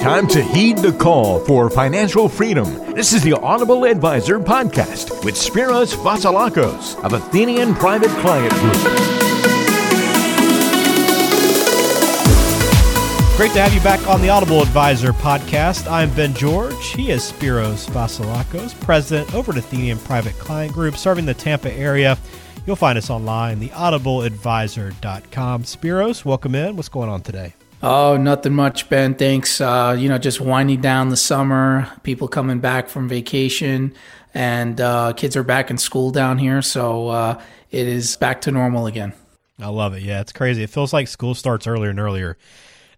time to heed the call for financial freedom. This is the Audible Advisor podcast with Spiros Vasilakos of Athenian Private Client Group. Great to have you back on the Audible Advisor podcast. I'm Ben George. He is Spiros Vasilakos, president over at Athenian Private Client Group, serving the Tampa area. You'll find us online, theaudibleadvisor.com. Spiros, welcome in. What's going on today? Oh, nothing much, Ben. Thanks. Uh, you know, just winding down the summer, people coming back from vacation, and uh, kids are back in school down here. So uh, it is back to normal again. I love it. Yeah, it's crazy. It feels like school starts earlier and earlier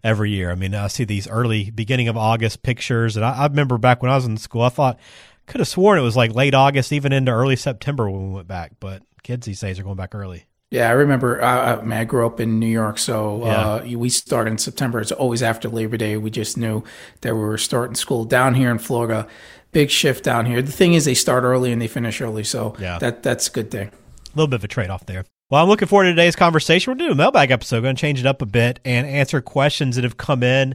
every year. I mean, I see these early beginning of August pictures, and I, I remember back when I was in school, I thought could have sworn it was like late August, even into early September when we went back. But kids these days are going back early. Yeah, I remember. Uh, I, mean, I grew up in New York, so uh, we started in September. It's always after Labor Day. We just knew that we were starting school down here in Florida. Big shift down here. The thing is, they start early and they finish early, so yeah. that that's a good thing. A little bit of a trade off there. Well, I'm looking forward to today's conversation. We're doing a mailbag episode. We're going to change it up a bit and answer questions that have come in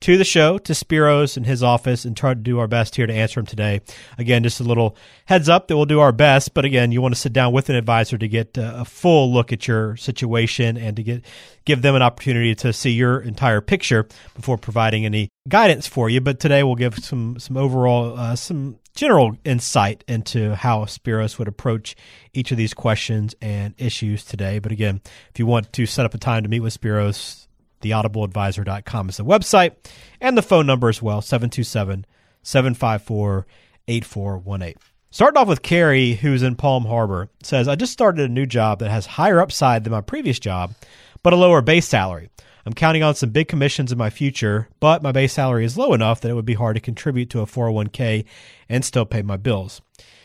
to the show, to Spiros and his office, and try to do our best here to answer them today. Again, just a little heads up that we'll do our best, but again, you want to sit down with an advisor to get a full look at your situation and to get give them an opportunity to see your entire picture before providing any guidance for you. But today we'll give some some overall uh, some general insight into how Spiros would approach each of these questions and issues today. But again, if you want to set up a time to meet with Spiros, theaudibleadvisor.com is the website and the phone number as well 727 754 8418. Starting off with Carrie, who's in Palm Harbor, says, I just started a new job that has higher upside than my previous job, but a lower base salary. I'm counting on some big commissions in my future, but my base salary is low enough that it would be hard to contribute to a 401k and still pay my bills.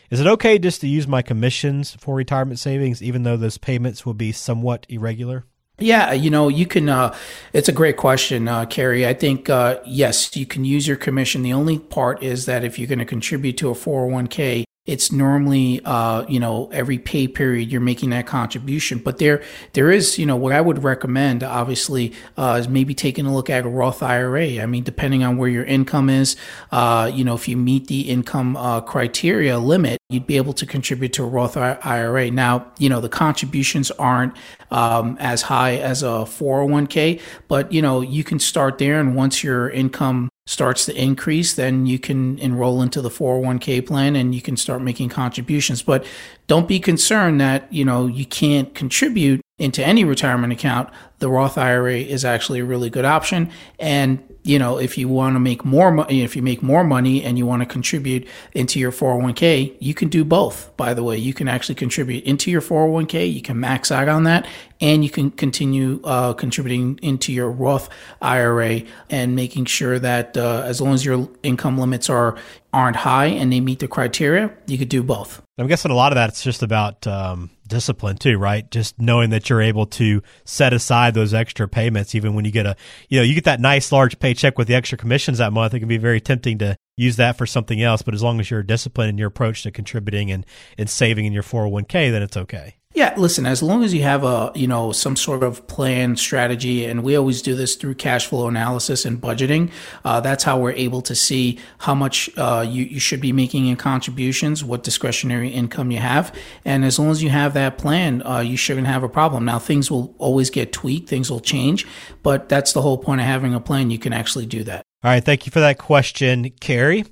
Is it okay just to use my commissions for retirement savings, even though those payments will be somewhat irregular? Yeah, you know, you can. Uh, it's a great question, uh, Carrie. I think uh, yes, you can use your commission. The only part is that if you're going to contribute to a 401k, it's normally uh, you know every pay period you're making that contribution. But there there is you know what i would recommend obviously uh, is maybe taking a look at a roth ira i mean depending on where your income is uh, you know if you meet the income uh, criteria limit you'd be able to contribute to a roth ira now you know the contributions aren't um, as high as a 401k but you know you can start there and once your income starts to increase, then you can enroll into the 401k plan and you can start making contributions. But don't be concerned that, you know, you can't contribute into any retirement account. The Roth IRA is actually a really good option. And you know, if you want to make more money, if you make more money and you want to contribute into your 401k, you can do both. By the way, you can actually contribute into your 401k. You can max out on that and you can continue uh, contributing into your Roth IRA and making sure that uh, as long as your income limits are aren't high and they meet the criteria, you could do both. I'm guessing a lot of that's just about um, discipline too, right? Just knowing that you're able to set aside those extra payments, even when you get a, you know, you get that nice large paycheck with the extra commissions that month. It can be very tempting to use that for something else. But as long as you're disciplined in your approach to contributing and, and saving in your 401k, then it's okay. Yeah, listen, as long as you have a, you know, some sort of plan strategy, and we always do this through cash flow analysis and budgeting, uh, that's how we're able to see how much uh, you, you should be making in contributions, what discretionary income you have. And as long as you have that plan, uh, you shouldn't have a problem. Now, things will always get tweaked, things will change, but that's the whole point of having a plan. You can actually do that. All right. Thank you for that question, Carrie.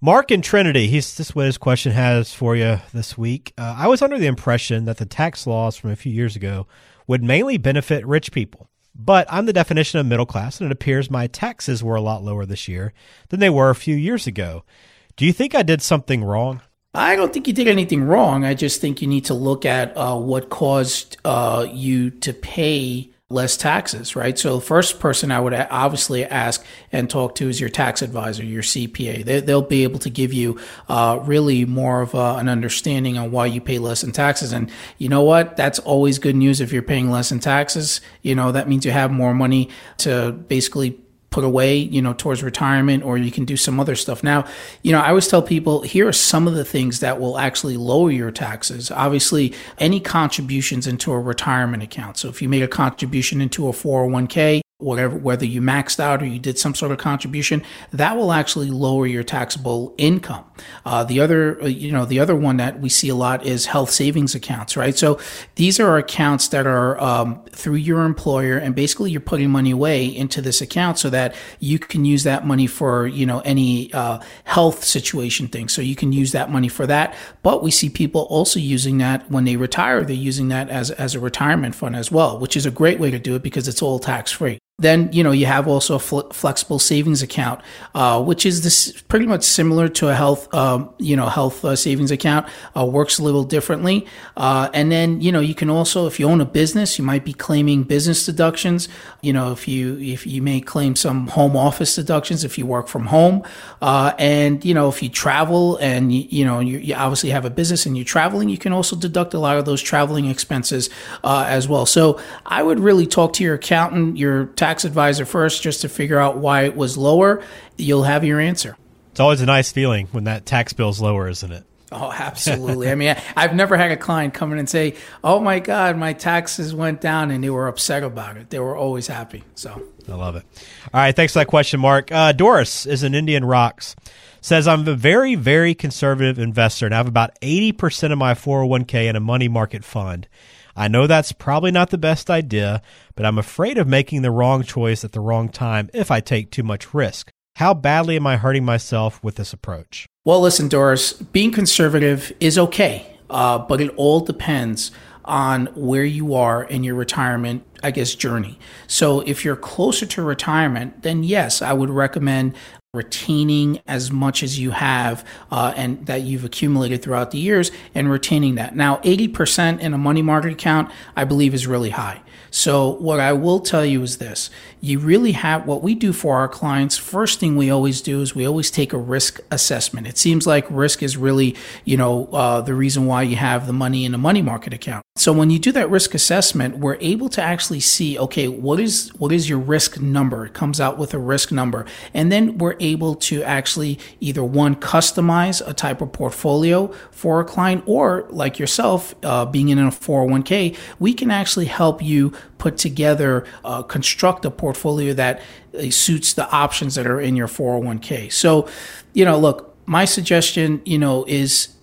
Mark in Trinity, he's this is what his question has for you this week. Uh, I was under the impression that the tax laws from a few years ago would mainly benefit rich people, but I'm the definition of middle class, and it appears my taxes were a lot lower this year than they were a few years ago. Do you think I did something wrong? I don't think you did anything wrong. I just think you need to look at uh, what caused uh, you to pay less taxes, right? So the first person I would obviously ask and talk to is your tax advisor, your CPA. They, will be able to give you uh, really more of uh, an understanding on why you pay less in taxes. And you know what? That's always good news if you're paying less in taxes. You know, that means you have more money to basically put away, you know, towards retirement, or you can do some other stuff. Now, you know, I always tell people here are some of the things that will actually lower your taxes. Obviously, any contributions into a retirement account. So if you make a contribution into a 401k, whatever, whether you maxed out or you did some sort of contribution, that will actually lower your taxable income. Uh, the other, uh, you know, the other one that we see a lot is health savings accounts, right? So these are accounts that are um, through your employer, and basically you're putting money away into this account so that you can use that money for, you know, any uh, health situation thing. So you can use that money for that. But we see people also using that when they retire. They're using that as as a retirement fund as well, which is a great way to do it because it's all tax free. Then you know you have also a fl- flexible savings account, uh, which is this pretty much similar to a health um, you know health uh, savings account. Uh, works a little differently, uh, and then you know you can also if you own a business, you might be claiming business deductions. You know if you if you may claim some home office deductions if you work from home, uh, and you know if you travel and you, you know you, you, obviously have a business and you're traveling, you can also deduct a lot of those traveling expenses uh, as well. So I would really talk to your accountant, your tax tax advisor first just to figure out why it was lower, you'll have your answer. It's always a nice feeling when that tax bill's lower, isn't it? Oh, absolutely. I mean, I've never had a client come in and say, "Oh my God, my taxes went down," and they were upset about it. They were always happy. So I love it. All right, thanks for that question, Mark. Uh, Doris is an Indian Rocks says I'm a very, very conservative investor, and I have about eighty percent of my 401k in a money market fund. I know that's probably not the best idea, but I'm afraid of making the wrong choice at the wrong time if I take too much risk. How badly am I hurting myself with this approach? Well, listen, Doris, being conservative is okay, uh, but it all depends on where you are in your retirement, I guess, journey. So if you're closer to retirement, then yes, I would recommend retaining as much as you have uh, and that you've accumulated throughout the years and retaining that. Now, 80% in a money market account, I believe, is really high. So, what I will tell you is this you really have what we do for our clients. First thing we always do is we always take a risk assessment. It seems like risk is really, you know, uh, the reason why you have the money in a money market account. So when you do that risk assessment, we're able to actually see, okay, what is what is your risk number? It comes out with a risk number, and then we're able to actually either one customize a type of portfolio for a client, or like yourself, uh, being in a 401k, we can actually help you put together, uh, construct a portfolio that uh, suits the options that are in your 401k. So, you know, look, my suggestion, you know, is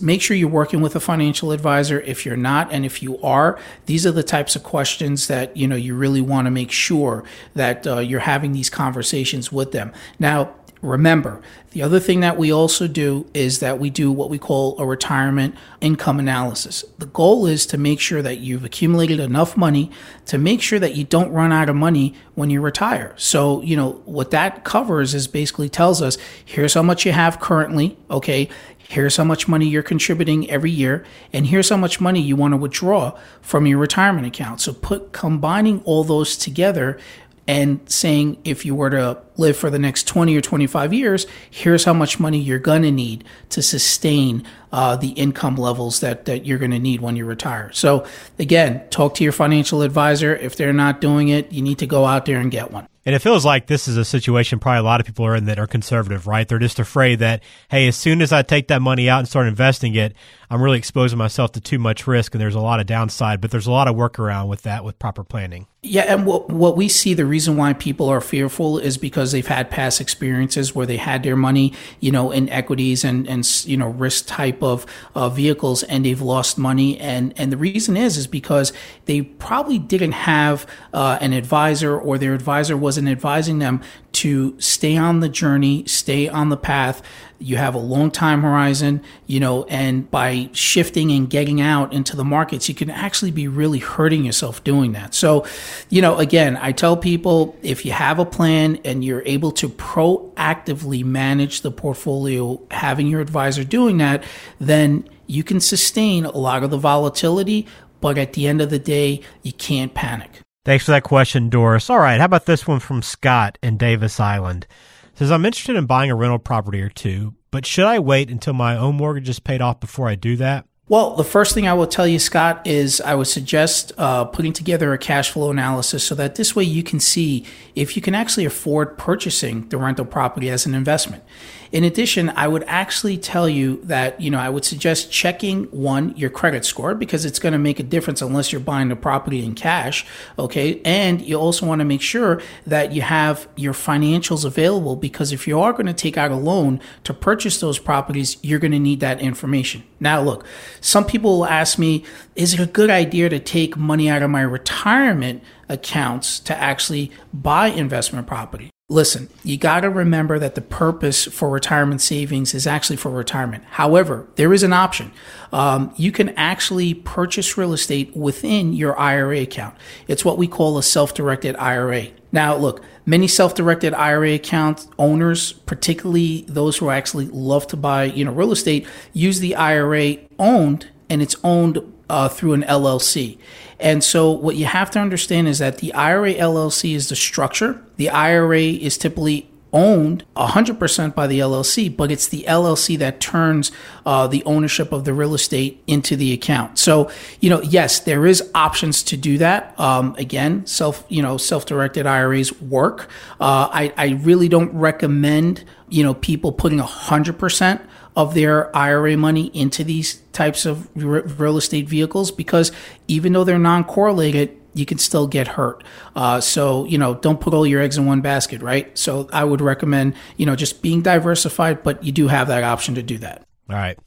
make sure you're working with a financial advisor if you're not and if you are these are the types of questions that you know you really want to make sure that uh, you're having these conversations with them now remember the other thing that we also do is that we do what we call a retirement income analysis. The goal is to make sure that you've accumulated enough money to make sure that you don't run out of money when you retire. So you know what that covers is basically tells us here's how much you have currently okay? Here's how much money you're contributing every year, and here's how much money you want to withdraw from your retirement account. So put combining all those together and saying if you were to live for the next 20 or 25 years, here's how much money you're going to need to sustain uh, the income levels that, that you're going to need when you retire. So, again, talk to your financial advisor. If they're not doing it, you need to go out there and get one. And it feels like this is a situation probably a lot of people are in that are conservative, right? They're just afraid that, hey, as soon as I take that money out and start investing it, I'm really exposing myself to too much risk and there's a lot of downside, but there's a lot of workaround with that with proper planning. Yeah, and what what we see the reason why people are fearful is because they've had past experiences where they had their money, you know, in equities and and you know risk type of uh, vehicles, and they've lost money, and and the reason is is because they probably didn't have uh, an advisor or their advisor wasn't advising them to stay on the journey, stay on the path. You have a long time horizon, you know, and by shifting and getting out into the markets, you can actually be really hurting yourself doing that. So, you know, again, I tell people if you have a plan and you're able to proactively manage the portfolio, having your advisor doing that, then you can sustain a lot of the volatility. But at the end of the day, you can't panic. Thanks for that question, Doris. All right, how about this one from Scott in Davis Island? It says I'm interested in buying a rental property or two, but should I wait until my own mortgage is paid off before I do that? Well, the first thing I will tell you, Scott, is I would suggest uh, putting together a cash flow analysis so that this way you can see if you can actually afford purchasing the rental property as an investment. In addition, I would actually tell you that, you know, I would suggest checking one, your credit score, because it's going to make a difference unless you're buying the property in cash. Okay. And you also want to make sure that you have your financials available because if you are going to take out a loan to purchase those properties, you're going to need that information. Now, look, some people will ask me, is it a good idea to take money out of my retirement accounts to actually buy investment property? Listen, you got to remember that the purpose for retirement savings is actually for retirement. However, there is an option. Um, you can actually purchase real estate within your IRA account. It's what we call a self directed IRA. Now, look, many self-directed IRA account owners, particularly those who actually love to buy, you know, real estate, use the IRA owned and it's owned uh, through an LLC. And so what you have to understand is that the IRA LLC is the structure. The IRA is typically owned 100% by the LLC, but it's the LLC that turns uh, the ownership of the real estate into the account. So, you know, yes, there is options to do that. Um, again, self, you know, self-directed IRAs work. Uh, I, I really don't recommend, you know, people putting 100% of their IRA money into these types of real estate vehicles because even though they're non-correlated, you can still get hurt. Uh, so, you know, don't put all your eggs in one basket, right? So I would recommend, you know, just being diversified, but you do have that option to do that. All right.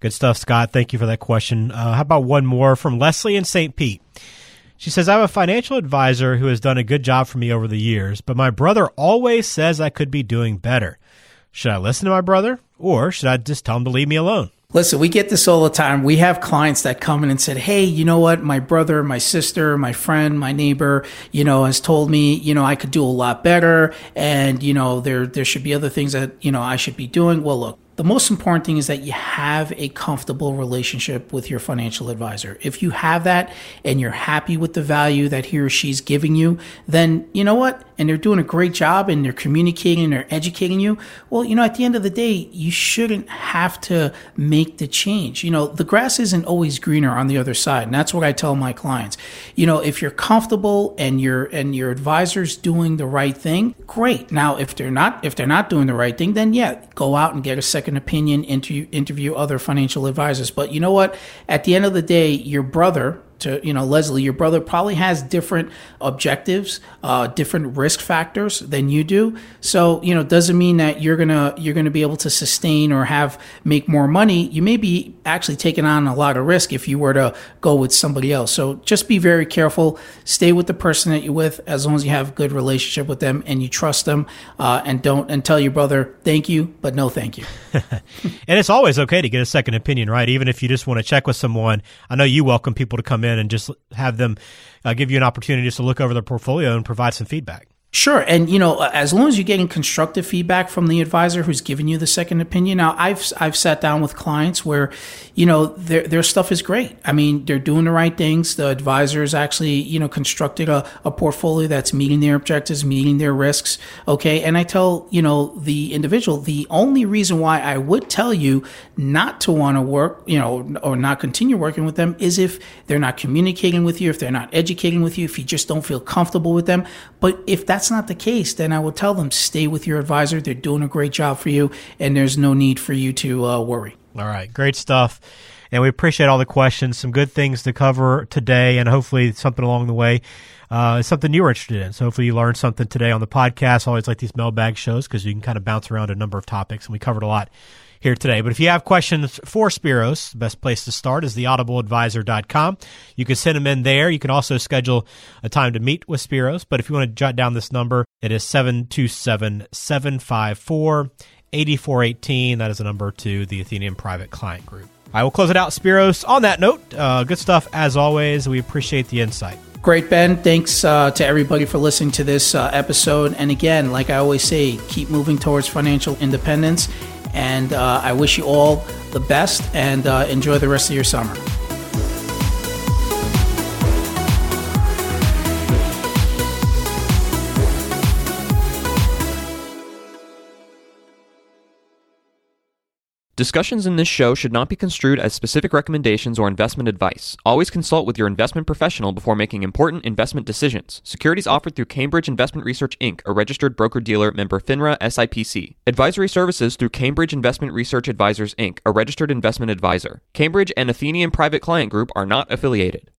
Good stuff, Scott. Thank you for that question. Uh, how about one more from Leslie in St. Pete? She says, I'm a financial advisor who has done a good job for me over the years, but my brother always says I could be doing better. Should I listen to my brother or should I just tell him to leave me alone? Listen, we get this all the time. We have clients that come in and said, Hey, you know what? My brother, my sister, my friend, my neighbor, you know, has told me, you know, I could do a lot better. And, you know, there, there should be other things that, you know, I should be doing. Well, look, the most important thing is that you have a comfortable relationship with your financial advisor. If you have that and you're happy with the value that he or she's giving you, then you know what? And they're doing a great job and they're communicating, they're educating you. Well, you know, at the end of the day, you shouldn't have to make the change. You know, the grass isn't always greener on the other side. And that's what I tell my clients. You know, if you're comfortable and your and your advisor's doing the right thing, great. Now, if they're not if they're not doing the right thing, then yeah, go out and get a second second opinion, interview, interview other financial advisors. But you know what? At the end of the day, your brother to you know leslie your brother probably has different objectives uh, different risk factors than you do. So you know doesn't mean that you're gonna you're gonna be able to sustain or have make more money. You may be actually taking on a lot of risk if you were to go with somebody else. So just be very careful. Stay with the person that you're with as long as you have a good relationship with them and you trust them. Uh, and don't and tell your brother thank you but no thank you. And it's always okay to get a second opinion right? Even if you just want to check with someone. I know you welcome people to come in and just have them uh, give you an opportunity just to look over their portfolio and provide some feedback. Sure. And, you know, as long as you're getting constructive feedback from the advisor who's giving you the second opinion. Now, I've, I've sat down with clients where, you know, their, their stuff is great. I mean, they're doing the right things. The advisor is actually, you know, constructed a, a portfolio that's meeting their objectives, meeting their risks. Okay. And I tell, you know, the individual, the only reason why I would tell you not to want to work, you know, or not continue working with them is if they're not communicating with you, if they're not educating with you, if you just don't feel comfortable with them. But if that's not the case, then I will tell them stay with your advisor. They're doing a great job for you, and there's no need for you to uh, worry. All right, great stuff. And we appreciate all the questions. Some good things to cover today, and hopefully something along the way. Uh, something you were interested in. So hopefully you learned something today on the podcast. I always like these mailbag shows because you can kind of bounce around a number of topics, and we covered a lot here today. But if you have questions for Spiros, the best place to start is theaudibleadvisor.com. You can send them in there. You can also schedule a time to meet with Spiros. But if you want to jot down this number, it is 727 754 8418. That is a number to the Athenian Private Client Group. I will close it out, Spiros. On that note, uh, good stuff as always. We appreciate the insight. Great, Ben. Thanks uh, to everybody for listening to this uh, episode. And again, like I always say, keep moving towards financial independence and uh, I wish you all the best and uh, enjoy the rest of your summer. Discussions in this show should not be construed as specific recommendations or investment advice. Always consult with your investment professional before making important investment decisions. Securities offered through Cambridge Investment Research Inc., a registered broker dealer member FINRA SIPC. Advisory services through Cambridge Investment Research Advisors Inc., a registered investment advisor. Cambridge and Athenian Private Client Group are not affiliated.